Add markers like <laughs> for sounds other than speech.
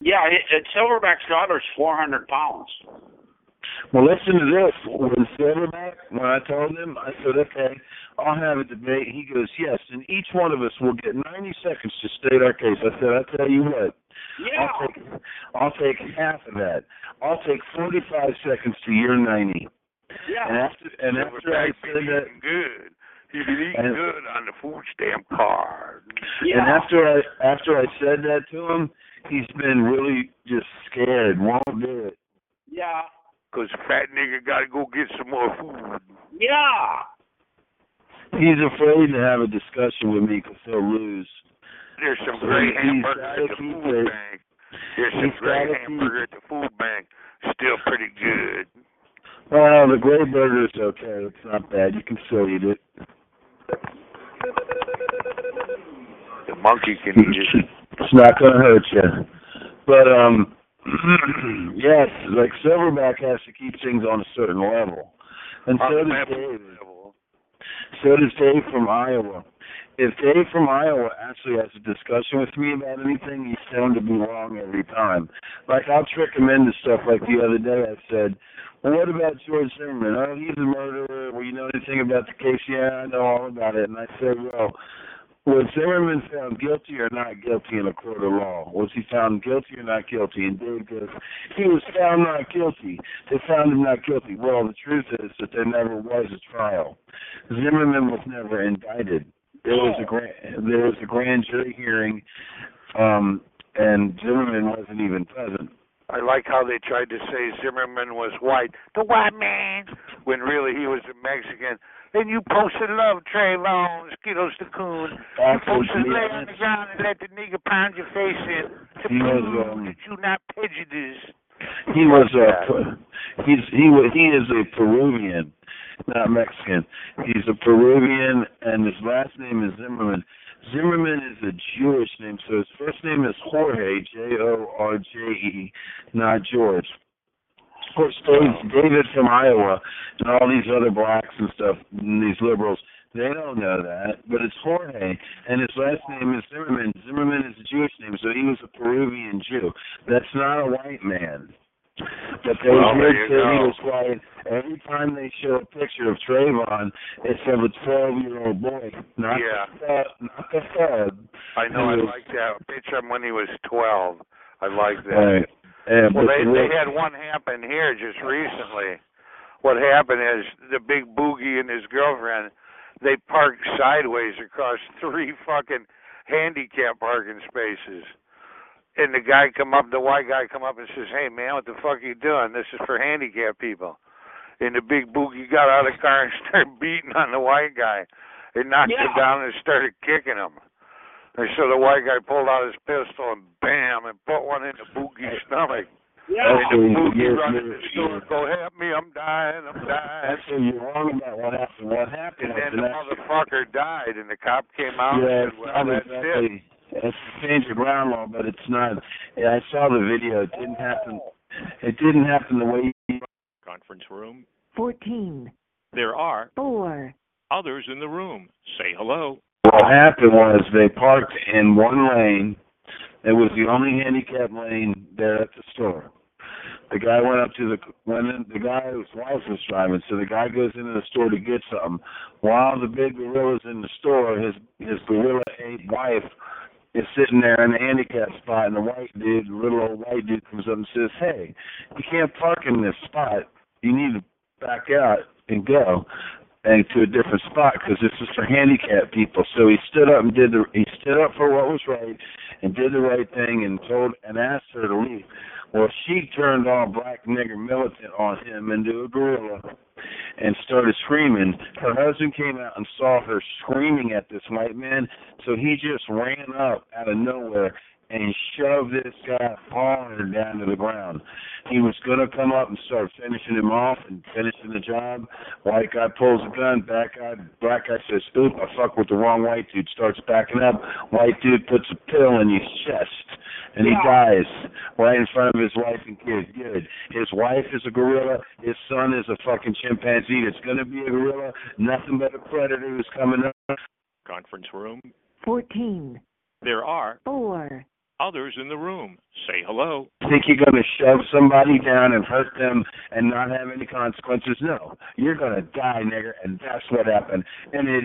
Yeah, it, it, Silverback's daughter's 400 pounds. Well, listen to this. When Silverback, when I told him, I said, okay, I'll have a debate. He goes, yes, and each one of us will get 90 seconds to state our case. I said, I tell you what, Yeah. I'll take, I'll take half of that. I'll take 45 seconds to your 90. Yeah. And after, and after I Silverback said that, good. He been eating And- good on the food stamp card. yeah. and after I after I said that to him, he's been really just scared, won't do it. yeah. Cause fat nigga gotta go get some more food. Yeah. He's afraid to have a discussion with me because he'll lose. There's some So great he's at the food it. bank. There's some He's great gotta hamburger at the food bank. Still pretty good. Well, the gray burger's okay. It's not bad. You can still eat it. The monkey can eat it. It's not gonna hurt you. But um, <clears throat> yes, like Silverback has to keep things on a certain level, and so does. Dave. So does Dave from Iowa. If Dave from Iowa actually has a discussion with me about anything, he's shown to be wrong every time. Like I'll trick him into stuff. Like the other day, I said, "Well, what about George Zimmerman? Oh, he's a murderer. Well, you know anything about the case? Yeah, I know all about it." And I said, "Well." Was Zimmerman found guilty or not guilty in a court of law? Was he found guilty or not guilty? And Dave goes, he was found not guilty. They found him not guilty. Well, the truth is that there never was a trial. Zimmerman was never indicted. There was a grand, there was a grand jury hearing, um, and Zimmerman wasn't even present. I like how they tried to say Zimmerman was white, the white man, when really he was a Mexican. And you posted love, Trayvon, Skittles the Coon. You posted lay on the ground and let the nigga pound your face in to He was, prove um, that you not prejudiced. He was a he's he wa- he is a Peruvian, not Mexican. He's a Peruvian, and his last name is Zimmerman. Zimmerman is a Jewish name, so his first name is Jorge, J O R J E, not George. Of course, David from Iowa and all these other blacks and stuff, and these liberals, they don't know that, but it's Jorge, and his last name is Zimmerman. Zimmerman is a Jewish name, so he was a Peruvian Jew. That's not a white man. But those Well, there rich you say he was white. Every time they show a picture of Trayvon, it's of a 12-year-old boy, not Yeah. the not the. I know, I like that picture when he was 12. I like that. Right. Yeah, Well, they the they had one happen here just recently. What happened is the big boogie and his girlfriend they parked sideways across <laughs> three fucking handicap parking spaces. And the guy come up, the white guy come up and says, "Hey man, what the fuck are you doing? This is for handicapped people." And the big boogie got out of the car and <laughs> started beating on the white guy. and knocked him down and started kicking him. And so the white guy pulled out his pistol and bam, and put one in the boogie's stomach. Yeah. And the boogie you're- run you're- in the store, you're- go help me, I'm dying, I'm <laughs> dying. Actually, you're wrong about what happened. What happened And then the accident. motherfucker died, and the cop came out Yeah, and said, well, not that's it. exactly. It's a change of ground law, but it's not. I saw the video. It didn't happen. It didn't happen the way. You, conference room. 14, There are 4, others in the room. Say hello. what happened was they parked in one lane. It was the only handicap lane there at the store. The guy went up to the went in, the guy whose wife was driving, so the guy goes into the store to get something. While the big gorilla's in the store, his his gorilla ape wife is sitting there in the handicap spot, and the white dude, the little old white dude, comes up and says, "Hey, you can't park in this spot. You need to back out and go." and to a different spot because this is for handicapped people. So he stood up and did the he stood up for what was right and did the right thing and told and asked her to leave. Well, she turned all black nigger militant on him into a gorilla and started screaming. Her husband came out and saw her screaming at this white man, so he just ran up out of nowhere and shoved this guy hard down to the ground. He was gonna come up and start finishing him off and finishing the job. White guy pulls a gun, back guy black guy says, Oop, I fuck with the wrong white dude, starts backing up. White dude puts a pill in his chest and he Yeah. dies right in front of his wife and kid. Good. His wife is a gorilla, his son is a fucking chimpanzee that's gonna be a gorilla, nothing but a predator who's coming up. Conference room. 14, There are 4, Others in the room, say hello. Think you're going to shove somebody down and hurt them and not have any consequences? No, you're going to die, nigger, and that's what happened. And it